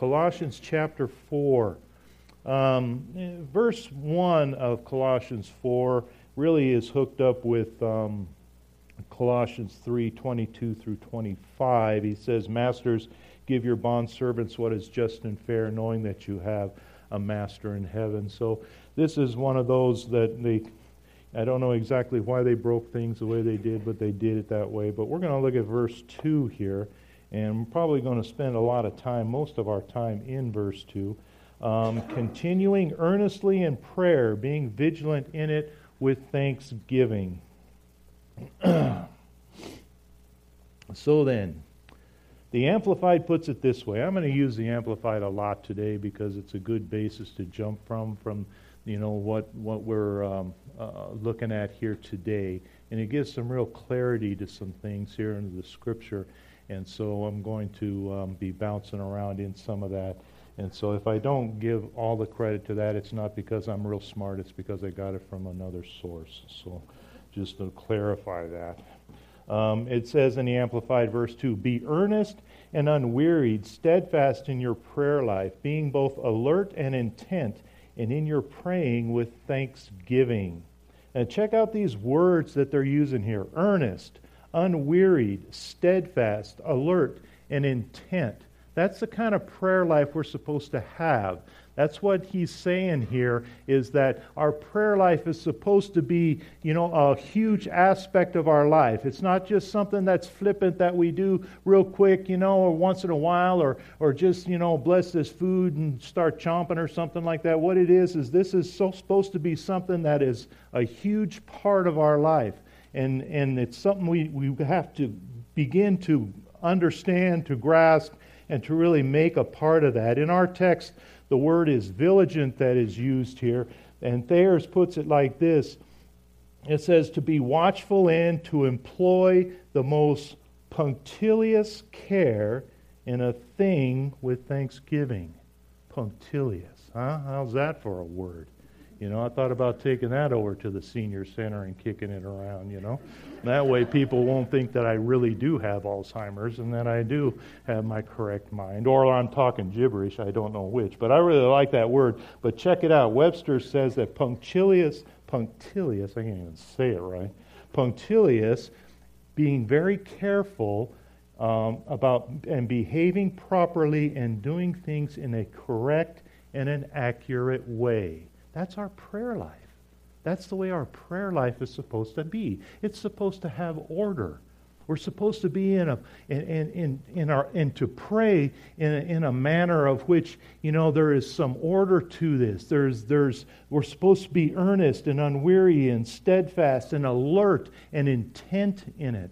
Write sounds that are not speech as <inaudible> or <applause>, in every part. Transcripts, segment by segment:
Colossians chapter 4. Um, verse 1 of Colossians 4 really is hooked up with um, Colossians 3 22 through 25. He says, Masters, give your bondservants what is just and fair, knowing that you have a master in heaven. So this is one of those that they, I don't know exactly why they broke things the way they did, but they did it that way. But we're going to look at verse 2 here, and we're probably going to spend a lot of time, most of our time in verse 2. Um, continuing earnestly in prayer, being vigilant in it with thanksgiving. <clears throat> so then, the Amplified puts it this way. I'm going to use the Amplified a lot today because it's a good basis to jump from, from you know what what we're um, uh, looking at here today, and it gives some real clarity to some things here in the Scripture. And so I'm going to um, be bouncing around in some of that. And so if I don't give all the credit to that, it's not because I'm real smart, it's because I got it from another source. So just to clarify that. Um, it says in the Amplified verse 2 Be earnest and unwearied, steadfast in your prayer life, being both alert and intent, and in your praying with thanksgiving. And check out these words that they're using here earnest, unwearied, steadfast, alert, and intent. That's the kind of prayer life we're supposed to have. That's what he's saying here is that our prayer life is supposed to be, you know, a huge aspect of our life. It's not just something that's flippant that we do real quick, you know, or once in a while or or just, you know, bless this food and start chomping or something like that. What it is is this is so supposed to be something that is a huge part of our life. And and it's something we, we have to begin to understand, to grasp, and to really make a part of that. In our text, the word is vigilant that is used here, and Thayer's puts it like this it says to be watchful and to employ the most punctilious care in a thing with thanksgiving. Punctilious, huh? How's that for a word? You know, I thought about taking that over to the senior center and kicking it around, you know. That way people won't think that I really do have Alzheimer's and that I do have my correct mind. Or I'm talking gibberish, I don't know which. But I really like that word. But check it out. Webster says that punctilious, punctilious, I can't even say it right, punctilious, being very careful um, about and behaving properly and doing things in a correct and an accurate way. That's our prayer life. That's the way our prayer life is supposed to be. It's supposed to have order. We're supposed to be in a in in in our and to pray in a, in a manner of which you know there is some order to this. There's there's we're supposed to be earnest and unweary and steadfast and alert and intent in it.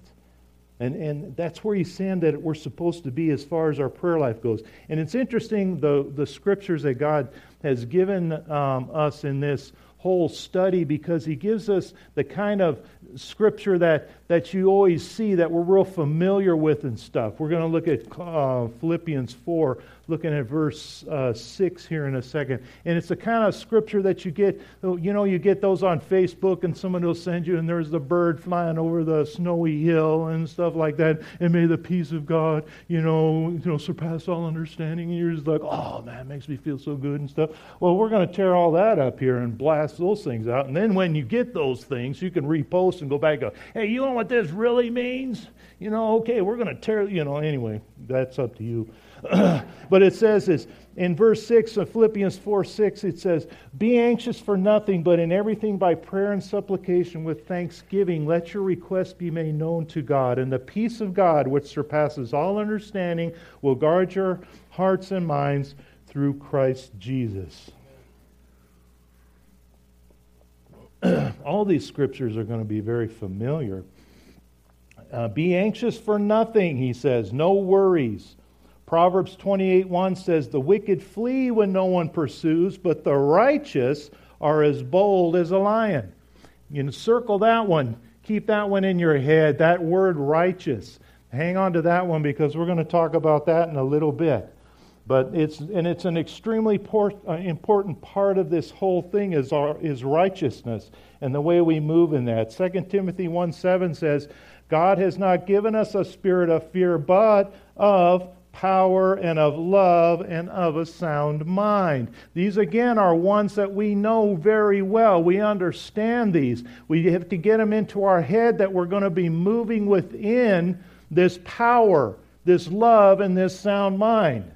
And, and that's where he's saying that we're supposed to be as far as our prayer life goes. And it's interesting the, the scriptures that God has given um, us in this whole study because he gives us the kind of scripture that, that you always see that we're real familiar with and stuff. We're going to look at uh, Philippians 4, looking at verse uh, 6 here in a second. And it's the kind of scripture that you get, you know, you get those on Facebook and someone will send you, and there's the bird flying over the snowy hill and stuff like that. And may the peace of God, you know, you know surpass all understanding. And you're just like, oh, man, it makes me feel so good and stuff. Well, we're going to tear all that up here and blast those things out. And then when you get those things, you can repost and go back and go, hey, you know what this really means? You know, okay, we're going to tear, you know, anyway, that's up to you. <clears throat> but it says this in verse 6 of Philippians 4 6, it says, Be anxious for nothing, but in everything by prayer and supplication with thanksgiving, let your requests be made known to God. And the peace of God, which surpasses all understanding, will guard your hearts and minds through Christ Jesus. <clears throat> all these scriptures are going to be very familiar. Uh, be anxious for nothing, he says, no worries. Proverbs 28 1 says, The wicked flee when no one pursues, but the righteous are as bold as a lion. You circle that one. Keep that one in your head, that word righteous. Hang on to that one because we're going to talk about that in a little bit. But it's and it's an extremely uh, important part of this whole thing is our is righteousness and the way we move in that. 2 Timothy 1 7 says, God has not given us a spirit of fear, but of power and of love and of a sound mind. These, again, are ones that we know very well. We understand these. We have to get them into our head that we're going to be moving within this power, this love, and this sound mind.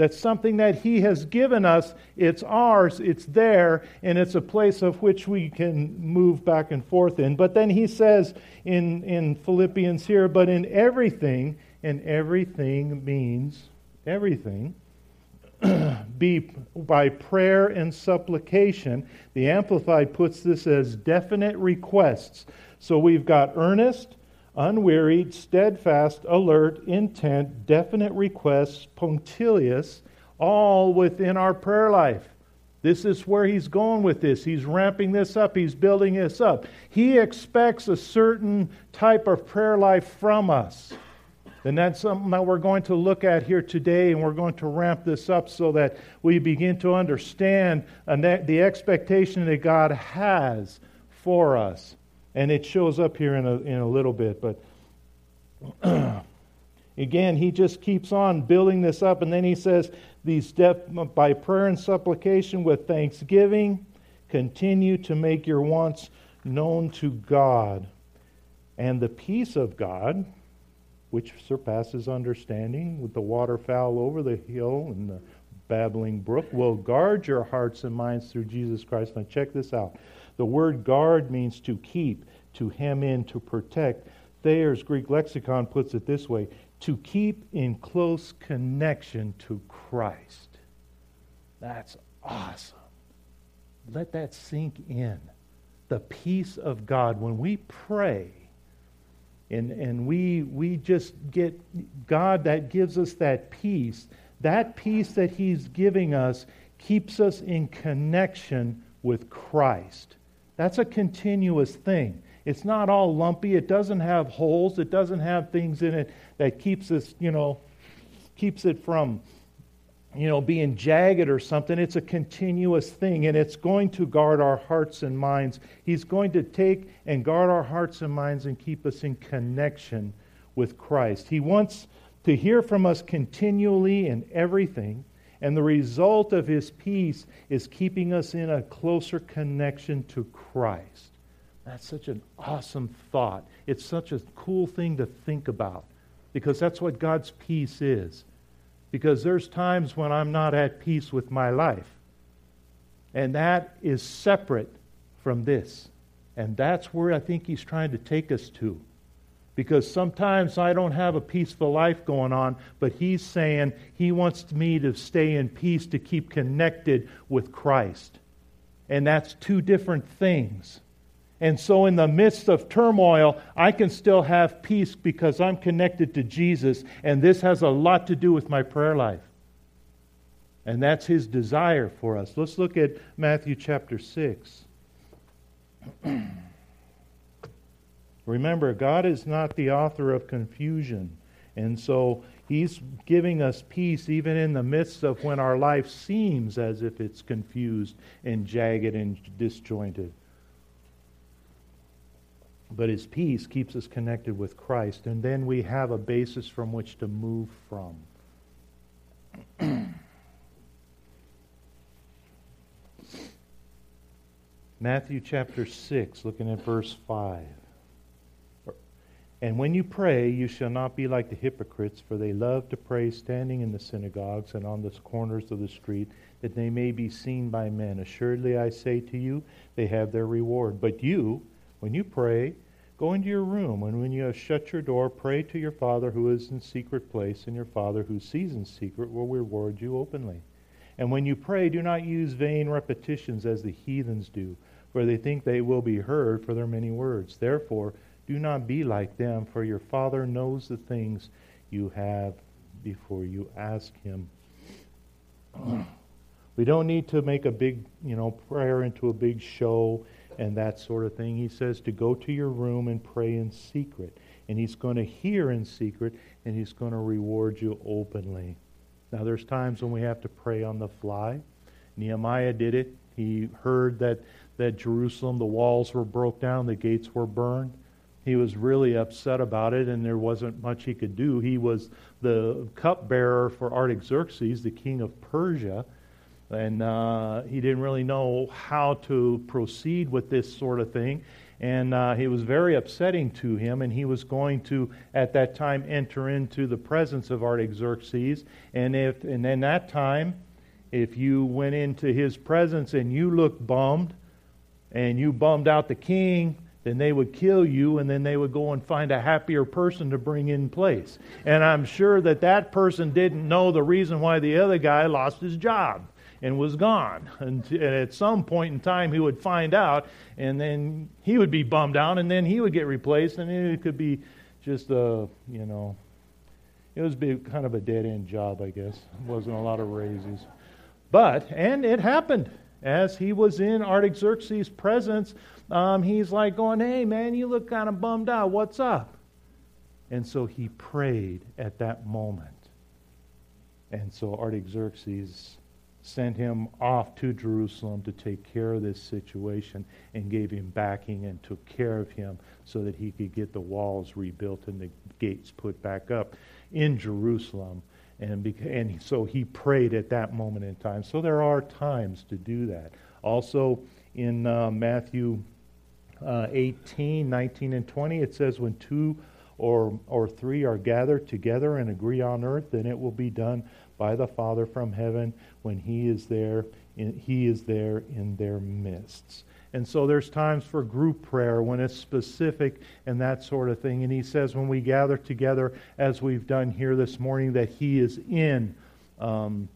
That's something that He has given us. It's ours, it's there, and it's a place of which we can move back and forth in. But then He says in, in Philippians here, but in everything, and everything means everything. <clears throat> be by prayer and supplication. The Amplified puts this as definite requests. So we've got earnest, unwearied, steadfast, alert, intent, definite requests, punctilious, all within our prayer life. This is where he's going with this. He's ramping this up, he's building this up. He expects a certain type of prayer life from us. And that's something that we're going to look at here today, and we're going to ramp this up so that we begin to understand the expectation that God has for us. And it shows up here in a, in a little bit, but <clears throat> again, he just keeps on building this up, and then he says, These steps by prayer and supplication with thanksgiving, continue to make your wants known to God. And the peace of God, which surpasses understanding, with the waterfowl over the hill and the babbling brook, will guard your hearts and minds through Jesus Christ. Now, check this out. The word guard means to keep, to hem in, to protect. Thayer's Greek lexicon puts it this way to keep in close connection to Christ. That's awesome. Let that sink in. The peace of God. When we pray, and, and we, we just get God that gives us that peace. That peace that He's giving us keeps us in connection with Christ. That's a continuous thing. It's not all lumpy. It doesn't have holes. It doesn't have things in it that keeps us, you know, keeps it from you know, being jagged or something. It's a continuous thing, and it's going to guard our hearts and minds. He's going to take and guard our hearts and minds and keep us in connection with Christ. He wants to hear from us continually in everything, and the result of His peace is keeping us in a closer connection to Christ. That's such an awesome thought. It's such a cool thing to think about because that's what God's peace is because there's times when I'm not at peace with my life. And that is separate from this. And that's where I think he's trying to take us to. Because sometimes I don't have a peaceful life going on, but he's saying he wants me to stay in peace to keep connected with Christ. And that's two different things. And so, in the midst of turmoil, I can still have peace because I'm connected to Jesus. And this has a lot to do with my prayer life. And that's his desire for us. Let's look at Matthew chapter 6. <clears throat> Remember, God is not the author of confusion. And so he's giving us peace even in the midst of when our life seems as if it's confused and jagged and disjointed. But his peace keeps us connected with Christ, and then we have a basis from which to move from. <clears throat> Matthew chapter 6, looking at verse 5. And when you pray, you shall not be like the hypocrites, for they love to pray standing in the synagogues and on the corners of the street, that they may be seen by men. Assuredly, I say to you, they have their reward. But you, when you pray, go into your room, and when you have shut your door, pray to your Father who is in secret place, and your Father who sees in secret will reward you openly. And when you pray, do not use vain repetitions as the heathens do, for they think they will be heard for their many words. Therefore, do not be like them, for your Father knows the things you have before you ask Him. <clears throat> we don't need to make a big, you know, prayer into a big show and that sort of thing. He says to go to your room and pray in secret. And he's going to hear in secret, and he's going to reward you openly. Now, there's times when we have to pray on the fly. Nehemiah did it. He heard that, that Jerusalem, the walls were broke down, the gates were burned. He was really upset about it, and there wasn't much he could do. He was the cupbearer for Artaxerxes, the king of Persia, and uh, he didn't really know how to proceed with this sort of thing. And uh, it was very upsetting to him, and he was going to, at that time, enter into the presence of Artaxerxes. And if, and in that time, if you went into his presence and you looked bummed, and you bummed out the king, then they would kill you and then they would go and find a happier person to bring in place. And I'm sure that that person didn't know the reason why the other guy lost his job and was gone. And, at some point in time, he would find out, and then he would be bummed out, and then he would get replaced, and it could be just a, you know, it was kind of a dead end job, I guess. It wasn't a lot of raises. But, and it happened. As he was in Artaxerxes' presence, um, he's like going, Hey, man, you look kind of bummed out. What's up? And so he prayed at that moment. And so Artaxerxes sent him off to Jerusalem to take care of this situation and gave him backing and took care of him so that he could get the walls rebuilt and the gates put back up in Jerusalem. And, and so he prayed at that moment in time. So there are times to do that. Also in uh, Matthew uh, 18, 19, and 20, it says, When two or, or three are gathered together and agree on earth, then it will be done by the Father from heaven when he is there. In, he is there in their midst. And so there's times for group prayer when it's specific and that sort of thing. And he says when we gather together, as we've done here this morning, that he is in um,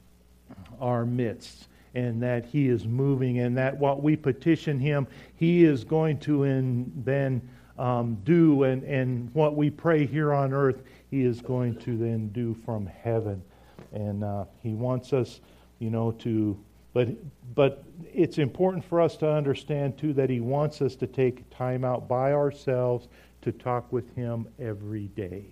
our midst and that he is moving and that what we petition him, he is going to in, then um, do. And, and what we pray here on earth, he is going to then do from heaven. And uh, he wants us, you know, to but, but it's important for us to understand, too, that He wants us to take time out by ourselves to talk with Him every day.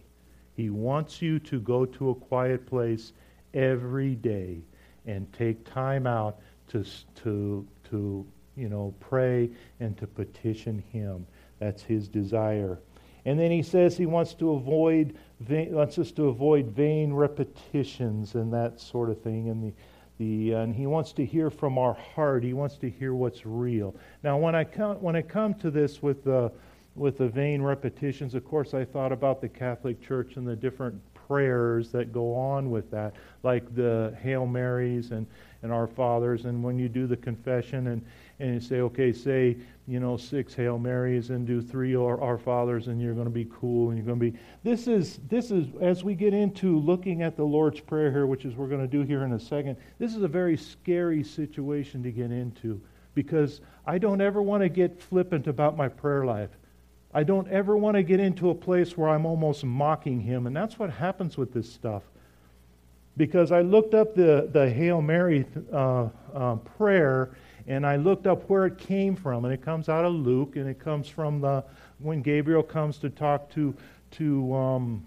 He wants you to go to a quiet place every day and take time out to, to, to you know, pray and to petition Him. That's His desire. And then he says he wants to avoid wants us to avoid vain repetitions and that sort of thing. And the the, and he wants to hear from our heart. He wants to hear what's real. Now, when I come, when I come to this with the, with the vain repetitions, of course, I thought about the Catholic Church and the different prayers that go on with that, like the Hail Marys and, and Our Fathers. And when you do the confession and, and you say, okay, say, you know, six Hail Marys and do three Our, Our Fathers, and you're going to be cool and you're going to be. This is, this is, as we get into looking at the Lord's Prayer here, which is we're going to do here in a second, this is a very scary situation to get into because I don't ever want to get flippant about my prayer life. I don't ever want to get into a place where I'm almost mocking Him, and that's what happens with this stuff. Because I looked up the, the Hail Mary uh, uh, prayer, and I looked up where it came from, and it comes out of Luke, and it comes from the when Gabriel comes to talk to to um,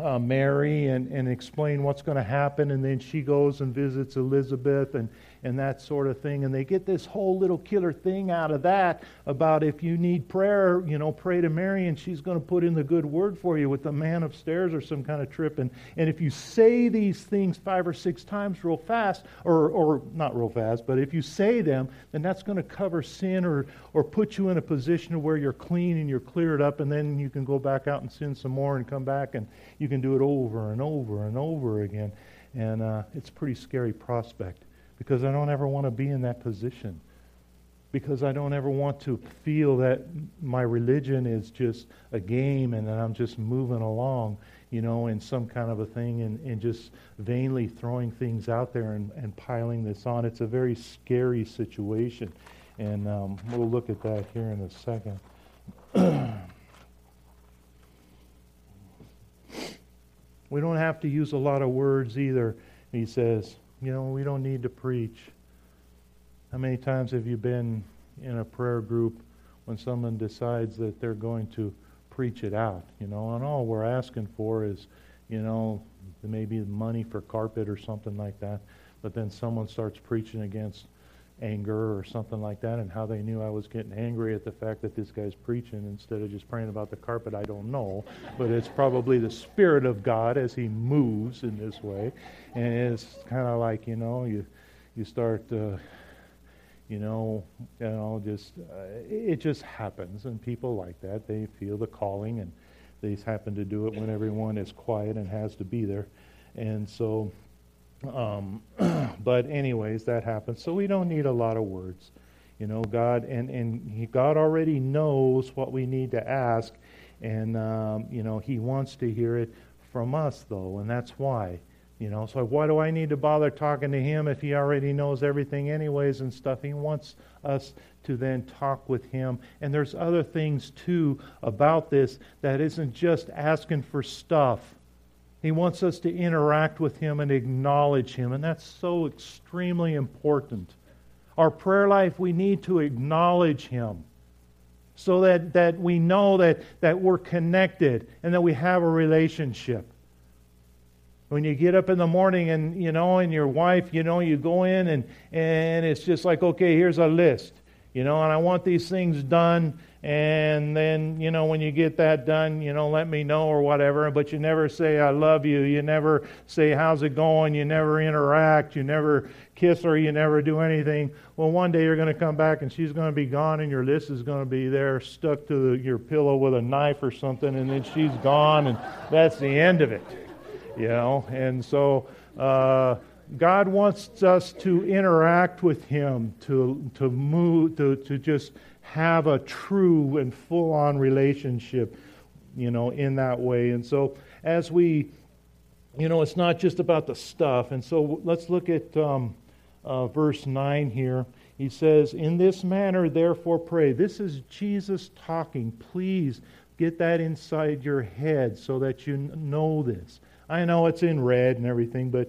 uh, Mary and, and explain what's going to happen, and then she goes and visits Elizabeth, and and that sort of thing. And they get this whole little killer thing out of that about if you need prayer, you know, pray to Mary and she's going to put in the good word for you with the man upstairs or some kind of trip. And, and if you say these things five or six times real fast, or, or not real fast, but if you say them, then that's going to cover sin or, or put you in a position where you're clean and you're cleared up, and then you can go back out and sin some more and come back and you can do it over and over and over again. And uh, it's a pretty scary prospect because I don't ever want to be in that position. Because I don't ever want to feel that my religion is just a game and that I'm just moving along, you know, in some kind of a thing and, and just vainly throwing things out there and, and piling this on. It's a very scary situation. And um, we'll look at that here in a second. <clears throat> we don't have to use a lot of words either, he says. You know, we don't need to preach. How many times have you been in a prayer group when someone decides that they're going to preach it out? You know, and all we're asking for is, you know, maybe money for carpet or something like that. But then someone starts preaching against, anger or something like that, and how they knew I was getting angry at the fact that this guy's preaching instead of just praying about the carpet, I don't know. But it's probably the Spirit of God as He moves in this way. And it's kind of like, you know, you, you start. Uh, you know, you know, just uh, it just happens, and people like that. They feel the calling, and they happen to do it when everyone is quiet and has to be there, and so um, <clears throat> but anyways, that happens. So we don't need a lot of words. You know, God and and he, God already knows what we need to ask, and um, you know He wants to hear it from us, though, and that's why. You know, so why do I need to bother talking to Him if He already knows everything, anyways, and stuff? He wants us to then talk with Him, and there's other things too about this that isn't just asking for stuff he wants us to interact with Him and acknowledge Him, and that's so extremely important. Our prayer life, we need to acknowledge Him so that, that we know that, that we're connected and that we have a relationship. When you get up in the morning and you know, and your wife, you know, you go in and, and it's just like, okay, here's a list, you know, and I want these things done and then you know when you get that done you know let me know or whatever but you never say i love you. You never say how's it going? You never interact you never kiss her you never do anything. Well one day you're going to come back and she's going to be gone and your list is going to be there stuck to the, your pillow with a knife or something and then she's gone and that's the end of it you know? And so uh, God wants us to interact with Him, to, to move, to, to just have a true and full on relationship, you know, in that way. And so as we, you know, it's not just about the stuff. And so let's look at um, uh, verse 9 here. He says, In this manner, therefore, pray. This is Jesus talking. Please get that inside your head so that you know this. I know it's in red and everything, but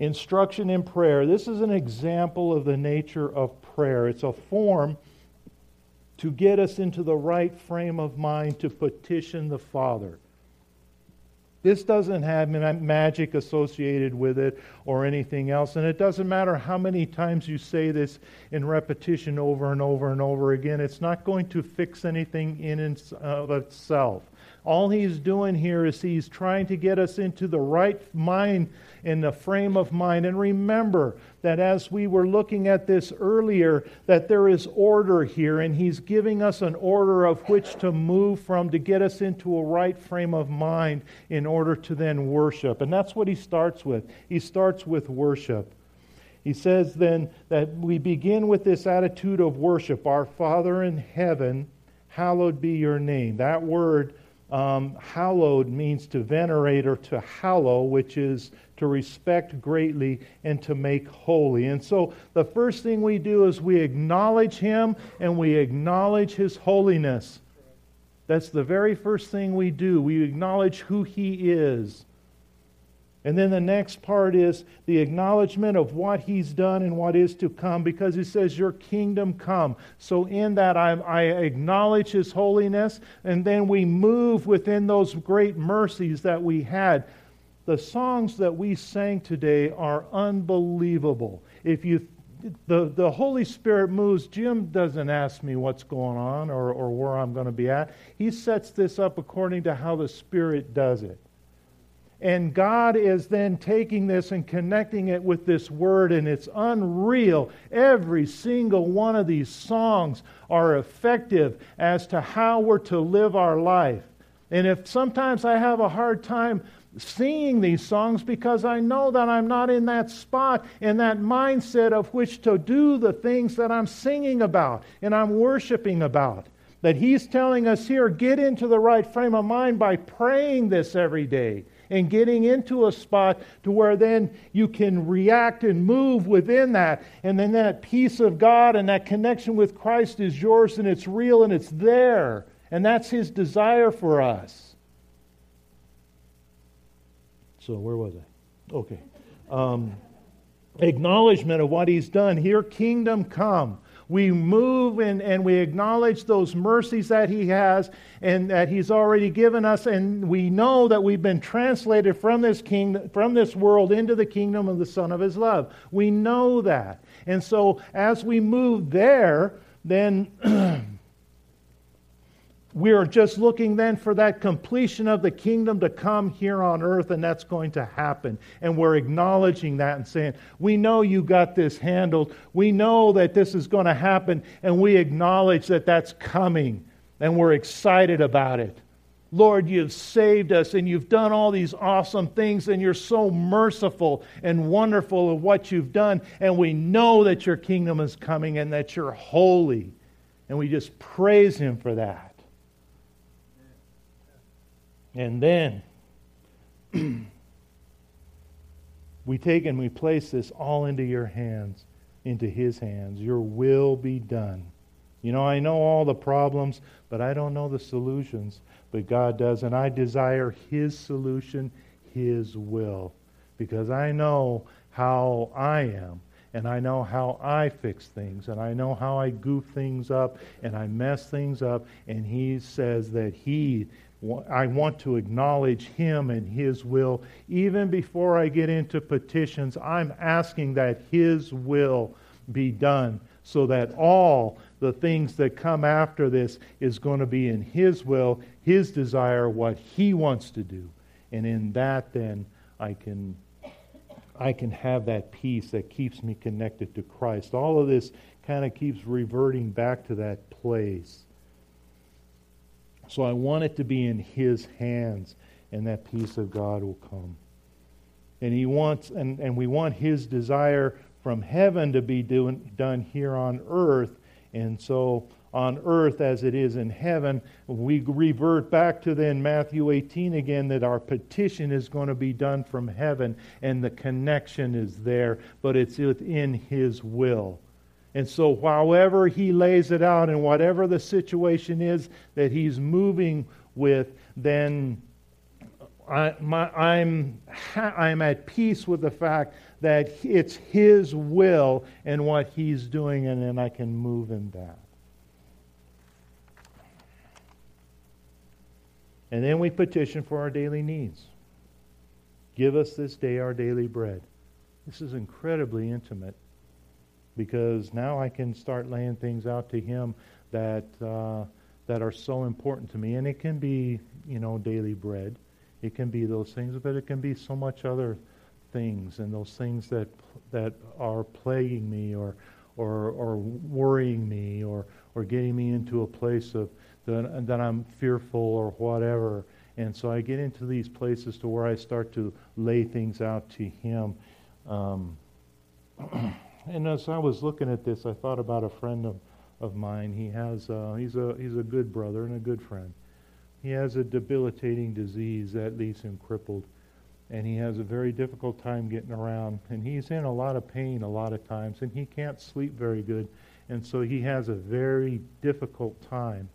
instruction in prayer. This is an example of the nature of prayer. It's a form to get us into the right frame of mind to petition the Father. This doesn't have magic associated with it or anything else. And it doesn't matter how many times you say this in repetition over and over and over again. It's not going to fix anything in and of itself. All he's doing here is he's trying to get us into the right mind, in the frame of mind. And remember that as we were looking at this earlier, that there is order here, and he's giving us an order of which to move from to get us into a right frame of mind in order to then worship. And that's what he starts with. He starts with worship. He says then that we begin with this attitude of worship. Our Father in heaven, hallowed be your name. That word um, hallowed means to venerate or to hallow, which is to respect greatly and to make holy. And so the first thing we do is we acknowledge Him and we acknowledge His holiness. That's the very first thing we do. We acknowledge who He is. And then the next part is the acknowledgement of what he's done and what is to come because he says, Your kingdom come. So, in that, I, I, acknowledge his holiness, and then we move within those great mercies that we had. The songs that we sang today are unbelievable. If you the, the Holy Spirit moves. Jim doesn't ask me what's going on or, or where I'm going to be at. He sets this up according to how the Spirit does it. And God is then taking this and connecting it with this word, and it's unreal. Every single one of these songs are effective as to how we're to live our life. And if sometimes I have a hard time singing these songs because I know that I'm not in that spot, in that mindset of which to do the things that I'm singing about and I'm worshiping about. That He's telling us here get into the right frame of mind by praying this every day and getting into a spot to where then you can react and move within that. And then that peace of God and that connection with Christ is yours and it's real and it's there. And that's His desire for us. So, where was I? Okay. Um, acknowledgement of what He's done. Here, kingdom come we move and, and we acknowledge those mercies that He has and that He's already given us, and we know that we've been translated from this kingdom, from this world into the kingdom of the Son of His love. We know that. And so as we move there, then <clears throat> we are just looking then for that completion of the kingdom to come here on earth, and that's going to happen. And we're acknowledging that and saying, We know you got this handled. We know that this is going to happen, and we acknowledge that that's coming, and we're excited about it. Lord, you've saved us and you've done all these awesome things, and you're so merciful and wonderful of what you've done. And we know that your kingdom is coming and that you're holy. And we just praise Him for that. And then <clears throat> we take and we place this all into your hands, into His hands. Your will be done. You know, I know all the problems, but I don't know the solutions. But God does, and I desire His solution, His will, because I know how I am, and I know how I fix things, and I know how I goof things up, and I mess things up, and He says that He I want to acknowledge Him and His will. Even before I get into petitions, I'm asking that His will be done so that all the things that come after this is going to be in His will, His desire, what He wants to do. And in that, then, I can. I can have that peace that keeps me connected to Christ. All of this kind of keeps reverting back to that place. So I want it to be in His hands, and that peace of God will come. And He wants, and, and we want His desire from heaven to be doing, done here on earth. And so on earth as it is in heaven, we revert back to then Matthew 18 again that our petition is going to be done from heaven and the connection is there, but it's within His will. And so, however he lays it out and whatever the situation is that he's moving with, then I, am I'm at peace with the fact that it's his will and what he's doing, and then I can move in that. And then we petition for our daily needs. Give us this day our daily bread. This is incredibly intimate because now I can start laying things out to Him that uh, that are so important to me, and it can be you know daily bread, it can be those things, but it can be so much other things, and those things that that are plaguing me or or or worrying me or or getting me into a place of that, that I'm fearful or whatever. And so I get into these places to where I start to lay things out to Him. Um, <clears throat> and as I was looking at this, I thought about a friend of, of mine. He has uh, he's a he's a good brother and a good friend. He has a debilitating disease that leaves him crippled, and he has a very difficult time getting around. And he's in a lot of pain a lot of times, and he can't sleep very good, and so he has a very difficult time.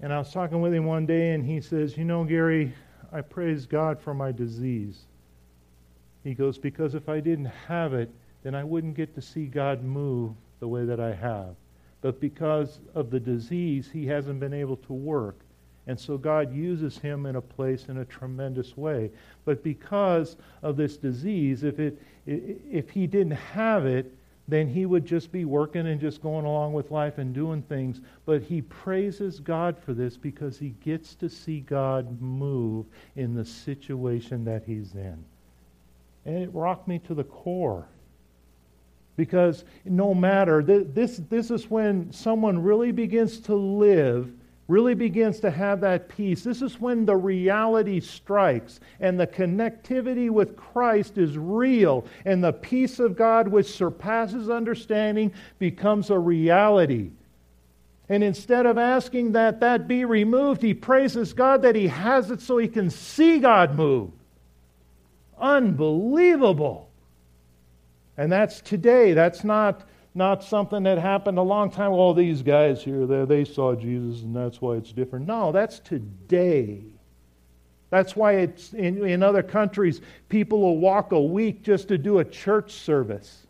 And I was talking with him one day, and he says, "You know, Gary, I praise God for my disease." He goes, "Because if I didn't have it." Then I wouldn't get to see God move the way that I have. But because of the disease, he hasn't been able to work. And so God uses him in a place in a tremendous way. But because of this disease, if, it, if he didn't have it, then he would just be working and just going along with life and doing things. But he praises God for this because he gets to see God move in the situation that he's in. And it rocked me to the core. Because no matter, this, this is when someone really begins to live, really begins to have that peace. This is when the reality strikes and the connectivity with Christ is real and the peace of God, which surpasses understanding, becomes a reality. And instead of asking that that be removed, he praises God that he has it so he can see God move. Unbelievable. And that's today. That's not, not something that happened a long time. All oh, these guys here, they, they saw Jesus and that's why it's different. No, that's today. That's why it's in, in other countries, people will walk a week just to do a church service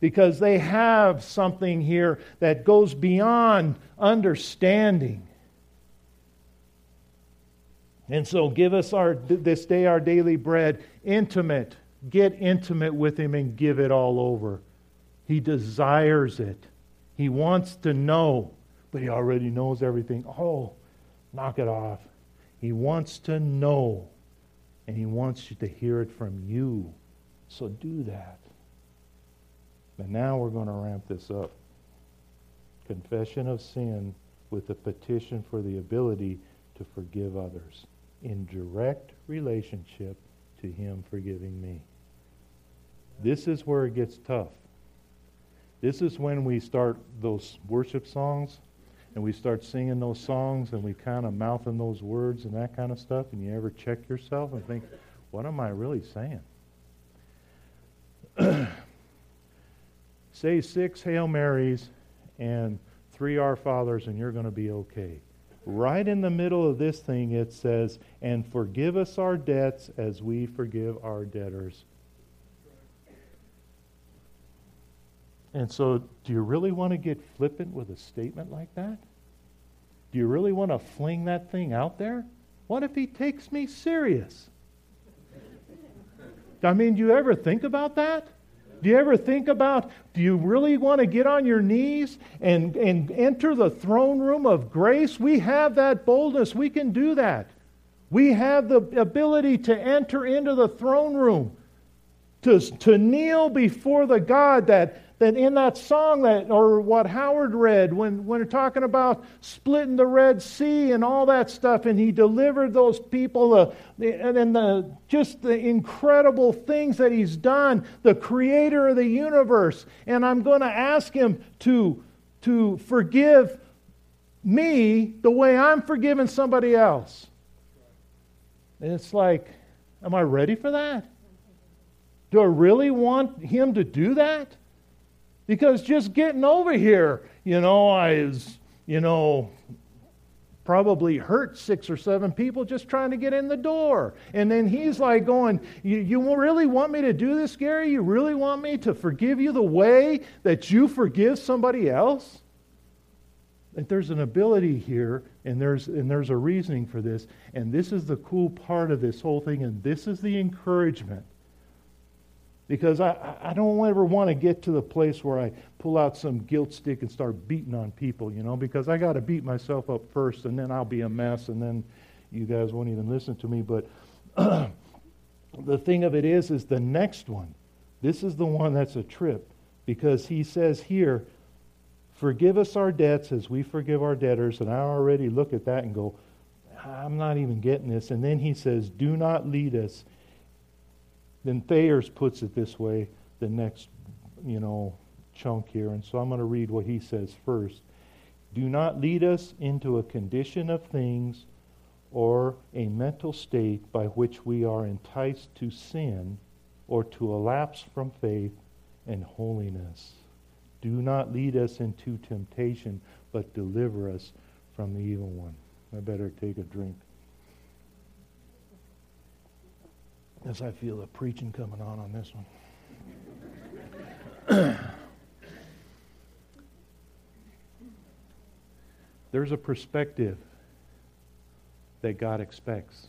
because they have something here that goes beyond understanding. And so give us our this day our daily bread, intimate. Get intimate with him and give it all over. He desires it. He wants to know, but he already knows everything. Oh, knock it off. He wants to know, and he wants you to hear it from you. So do that. And now we're going to ramp this up. Confession of sin with a petition for the ability to forgive others in direct relationship to Him forgiving me. This is where it gets tough. This is when we start those worship songs and we start singing those songs and we kind of mouthing those words and that kind of stuff and you ever check yourself and think, what am I really saying? <clears throat> Say six Hail Marys and three Our Fathers, and you're going to be okay. Right in the middle of this thing, it says, And forgive us our debts as we forgive our debtors. And so, do you really want to get flippant with a statement like that? Do you really want to fling that thing out there? What if he takes me serious? I mean, do you ever think about that? Do you ever think about, do you really want to get on your knees and, and enter the throne room of grace? We have that boldness. We can do that. We have the ability to enter into the throne room, to, to kneel before the God that, that in that song that or what Howard read when, when we're talking about splitting the Red Sea and all that stuff, and he delivered those people uh, and then the just the incredible things that he's done, the creator of the universe. And I'm going to ask him to, to forgive me the way I'm forgiving somebody else. And it's like, am I ready for that? Do I really want him to do that? Because just getting over here, you know, I was, you know, probably hurt six or seven people just trying to get in the door. And then he's like going, you, you really want me to do this, Gary? You really want me to forgive you the way that you forgive somebody else? That there's an ability here, and there's, and there's a reasoning for this. And this is the cool part of this whole thing, and this is the encouragement because I, I don't ever want to get to the place where I pull out some guilt stick and start beating on people, you know, because I got to beat myself up first and then I'll be a mess and then you guys won't even listen to me. But <clears throat> the thing of it is, is the next one. This is the one that's a trip because he says here, forgive us our debts as we forgive our debtors. And I already look at that and go, I'm not even getting this. And then he says, do not lead us then Thayers puts it this way, the next, you know, chunk here. And so I'm going to read what he says first. Do not lead us into a condition of things or a mental state by which we are enticed to sin or to a lapse from faith and holiness. Do not lead us into temptation, but deliver us from the evil one. I better take a drink. As I feel the preaching coming on on this one. <coughs> There's a perspective that God expects.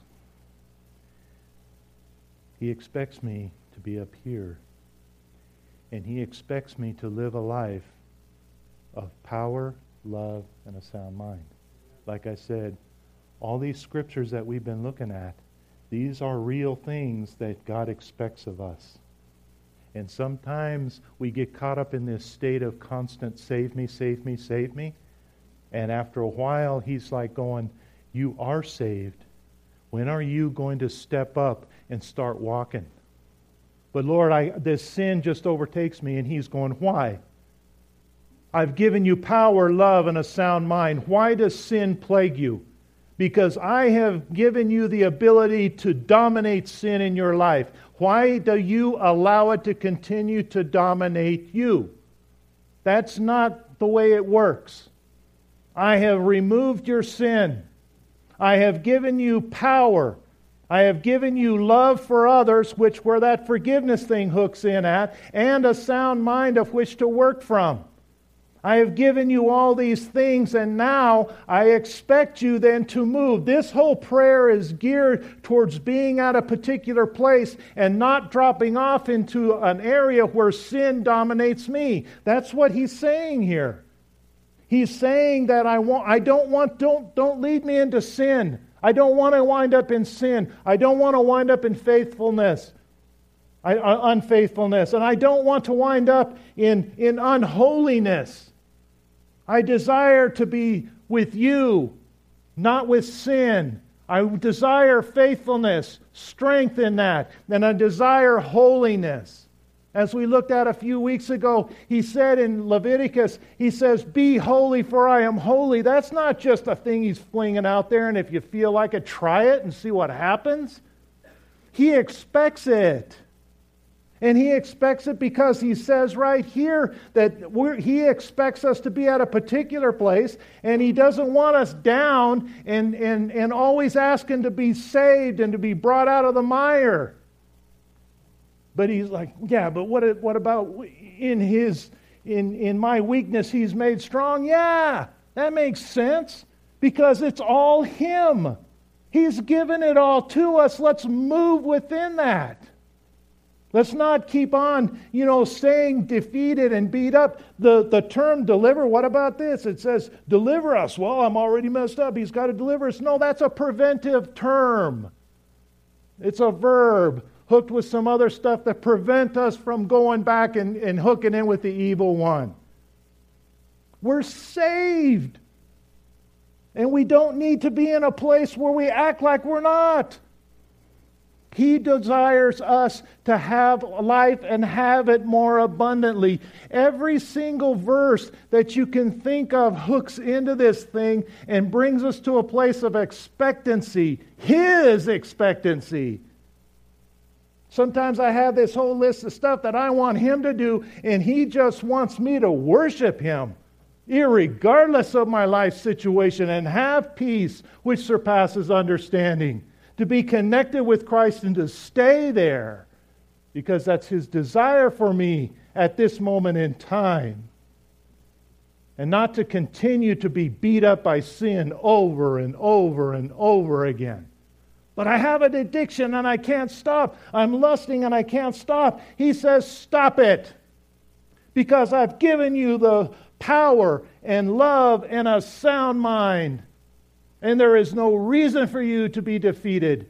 He expects me to be up here, and He expects me to live a life of power, love, and a sound mind. Like I said, all these scriptures that we've been looking at these are real things that God expects of us. And sometimes we get caught up in this state of constant save me, save me, save me. And after a while, he's like going, You are saved. When are you going to step up and start walking? But Lord, I, this sin just overtakes me. And he's going, Why? I've given you power, love, and a sound mind. Why does sin plague you? Because I have given you the ability to dominate sin in your life. Why do you allow it to continue to dominate you? That's not the way it works. I have removed your sin. I have given you power. I have given you love for others, which where that forgiveness thing hooks in at, and a sound mind of which to work from. I have given you all these things, and now I expect you then to move. This whole prayer is geared towards being at a particular place and not dropping off into an area where sin dominates me. That's what he's saying here. He's saying that I, want, I don't want, don't, don't lead me into sin. I don't want to wind up in sin. I don't want to wind up in faithfulness. I, uh, unfaithfulness. And I don't want to wind up in, in unholiness. I desire to be with you, not with sin. I desire faithfulness, strength in that, and I desire holiness. As we looked at a few weeks ago, he said in Leviticus, he says, Be holy, for I am holy. That's not just a thing he's flinging out there, and if you feel like it, try it and see what happens. He expects it. And he expects it because he says right here that he expects us to be at a particular place and he doesn't want us down and, and, and always asking to be saved and to be brought out of the mire. But he's like, yeah, but what, what about in his in, in my weakness he's made strong? Yeah, that makes sense because it's all him. He's given it all to us. Let's move within that. Let's not keep on, you know, staying defeated and beat up. The, the term deliver, what about this? It says, deliver us. Well, I'm already messed up. He's got to deliver us. No, that's a preventive term. It's a verb hooked with some other stuff that prevent us from going back and, and hooking in with the evil one. We're saved. And we don't need to be in a place where we act like we're not. He desires us to have life and have it more abundantly. Every single verse that you can think of hooks into this thing and brings us to a place of expectancy, His expectancy. Sometimes I have this whole list of stuff that I want Him to do, and He just wants me to worship Him, regardless of my life situation, and have peace which surpasses understanding to be connected with Christ and to stay there because that's his desire for me at this moment in time. And not to continue to be beat up by sin over and over and over again. But I have an addiction and I can't stop. I'm lusting and I can't stop. He says, Stop it. Because I've given you the power and love and a sound mind and there is no reason for you to be defeated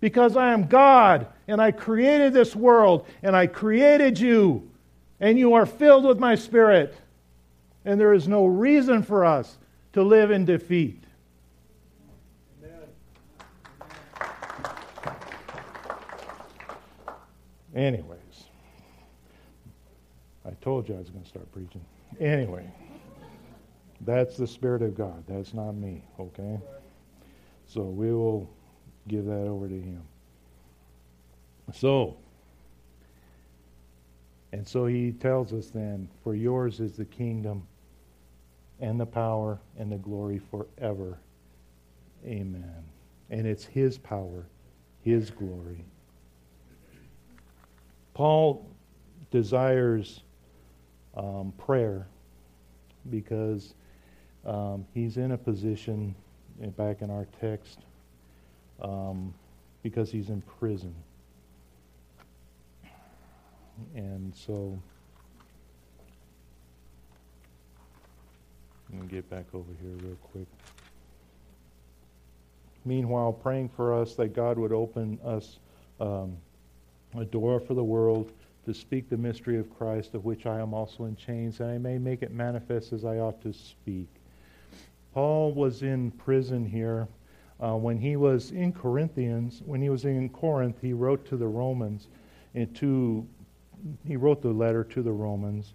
because I am God and I created this world and I created you and you are filled with my spirit. And there is no reason for us to live in defeat. Anyways, I told you I was going to start preaching. Anyway. That's the Spirit of God. That's not me, okay? So we will give that over to Him. So, and so He tells us then, For yours is the kingdom and the power and the glory forever. Amen. And it's His power, His glory. Paul desires um, prayer because um, he's in a position, eh, back in our text, um, because he's in prison. And so, let me get back over here real quick. Meanwhile, praying for us that God would open us um, a door for the world to speak the mystery of Christ, of which I am also in chains, and I may make it manifest as I ought to speak. Paul was in prison here. Uh, when he was in Corinthians, when he was in Corinth, he wrote to the Romans, and to, he wrote the letter to the Romans,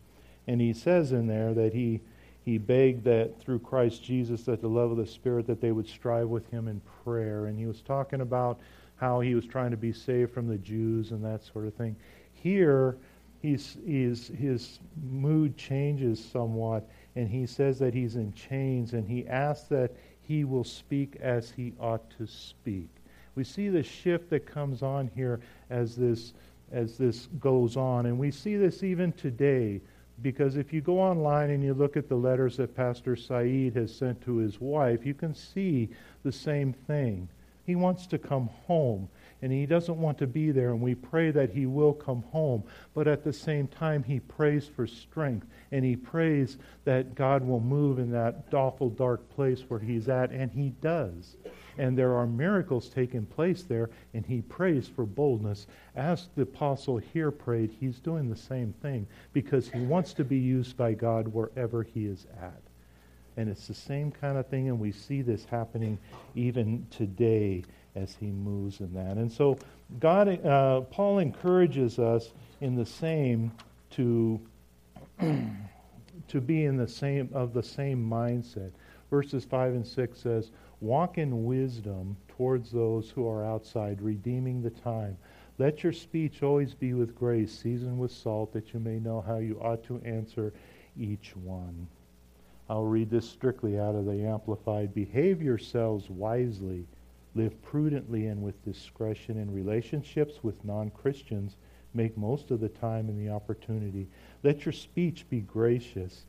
And he says in there that he, he begged that through Christ Jesus, that the love of the Spirit, that they would strive with him in prayer. And he was talking about how he was trying to be saved from the Jews and that sort of thing. Here, he's, he's, his mood changes somewhat, and he says that he's in chains, and he asks that he will speak as he ought to speak. We see the shift that comes on here as this, as this goes on, and we see this even today. Because if you go online and you look at the letters that Pastor Saeed has sent to his wife, you can see the same thing. He wants to come home and he doesn't want to be there, and we pray that he will come home. But at the same time, he prays for strength, and he prays that God will move in that awful dark place where he's at, and he does. And there are miracles taking place there, and he prays for boldness. As the apostle here prayed, he's doing the same thing because he wants to be used by God wherever he is at. And it's the same kind of thing, and we see this happening even today as he moves in that. And so God, uh, Paul encourages us in the same to <clears throat> to be in the same of the same mindset. Verses five and six says, "Walk in wisdom towards those who are outside, redeeming the time." Let your speech always be with grace, seasoned with salt, that you may know how you ought to answer each one. I'll read this strictly out of the Amplified. Behave yourselves wisely Live prudently and with discretion in relationships with non Christians. Make most of the time and the opportunity. Let your speech be gracious,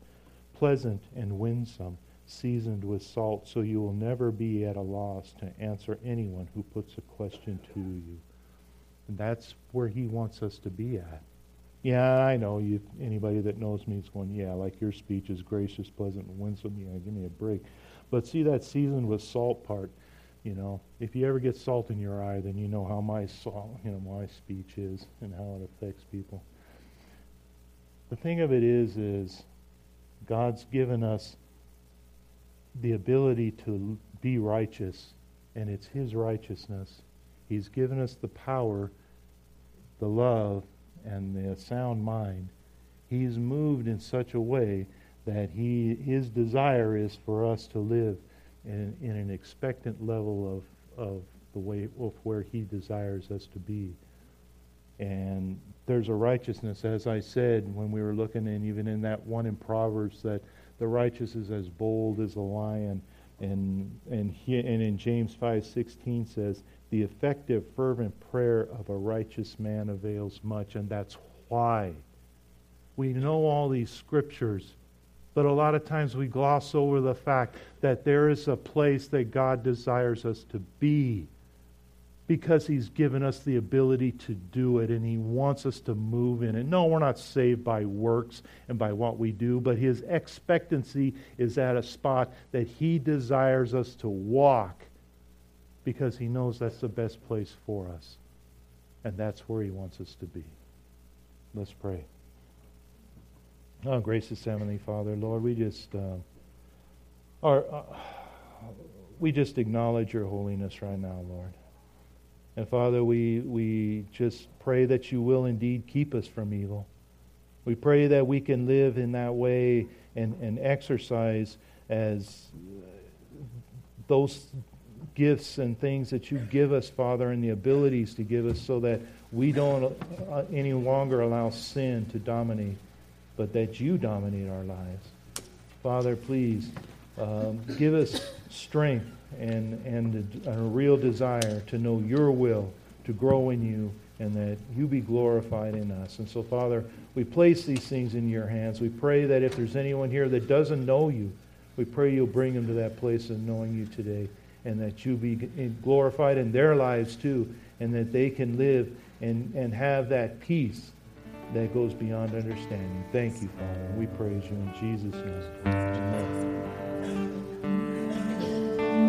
pleasant, and winsome, seasoned with salt, so you will never be at a loss to answer anyone who puts a question to you. And that's where he wants us to be at. Yeah, I know. You, anybody that knows me is going, yeah, like your speech is gracious, pleasant, and winsome. Yeah, give me a break. But see that seasoned with salt part. You know, if you ever get salt in your eye, then you know how my salt, you know, my speech is and how it affects people. The thing of it is, is God's given us the ability to be righteous, and it's His righteousness. He's given us the power, the love, and the sound mind. He's moved in such a way that he, His desire is for us to live in, in an expectant level of, of the way of where he desires us to be. And there's a righteousness, as I said when we were looking, and even in that one in Proverbs, that the righteous is as bold as a lion. And, and, he, and in James 5.16 says, the effective, fervent prayer of a righteous man avails much. And that's why. We know all these scriptures but a lot of times we gloss over the fact that there is a place that God desires us to be because He's given us the ability to do it and He wants us to move in it. No, we're not saved by works and by what we do, but His expectancy is at a spot that He desires us to walk because He knows that's the best place for us. And that's where He wants us to be. Let's pray. Oh, gracious Heavenly Father, Lord, we just uh, are, uh, we just acknowledge your holiness right now, Lord. And Father, we, we just pray that you will indeed keep us from evil. We pray that we can live in that way and, and exercise as those gifts and things that you give us, Father, and the abilities to give us so that we don't uh, any longer allow sin to dominate but that you dominate our lives. Father, please um, give us strength and, and a, a real desire to know your will, to grow in you, and that you be glorified in us. And so, Father, we place these things in your hands. We pray that if there's anyone here that doesn't know you, we pray you'll bring them to that place of knowing you today, and that you be glorified in their lives too, and that they can live and, and have that peace that goes beyond understanding. Thank you, Father. We praise you in Jesus' name. Amen.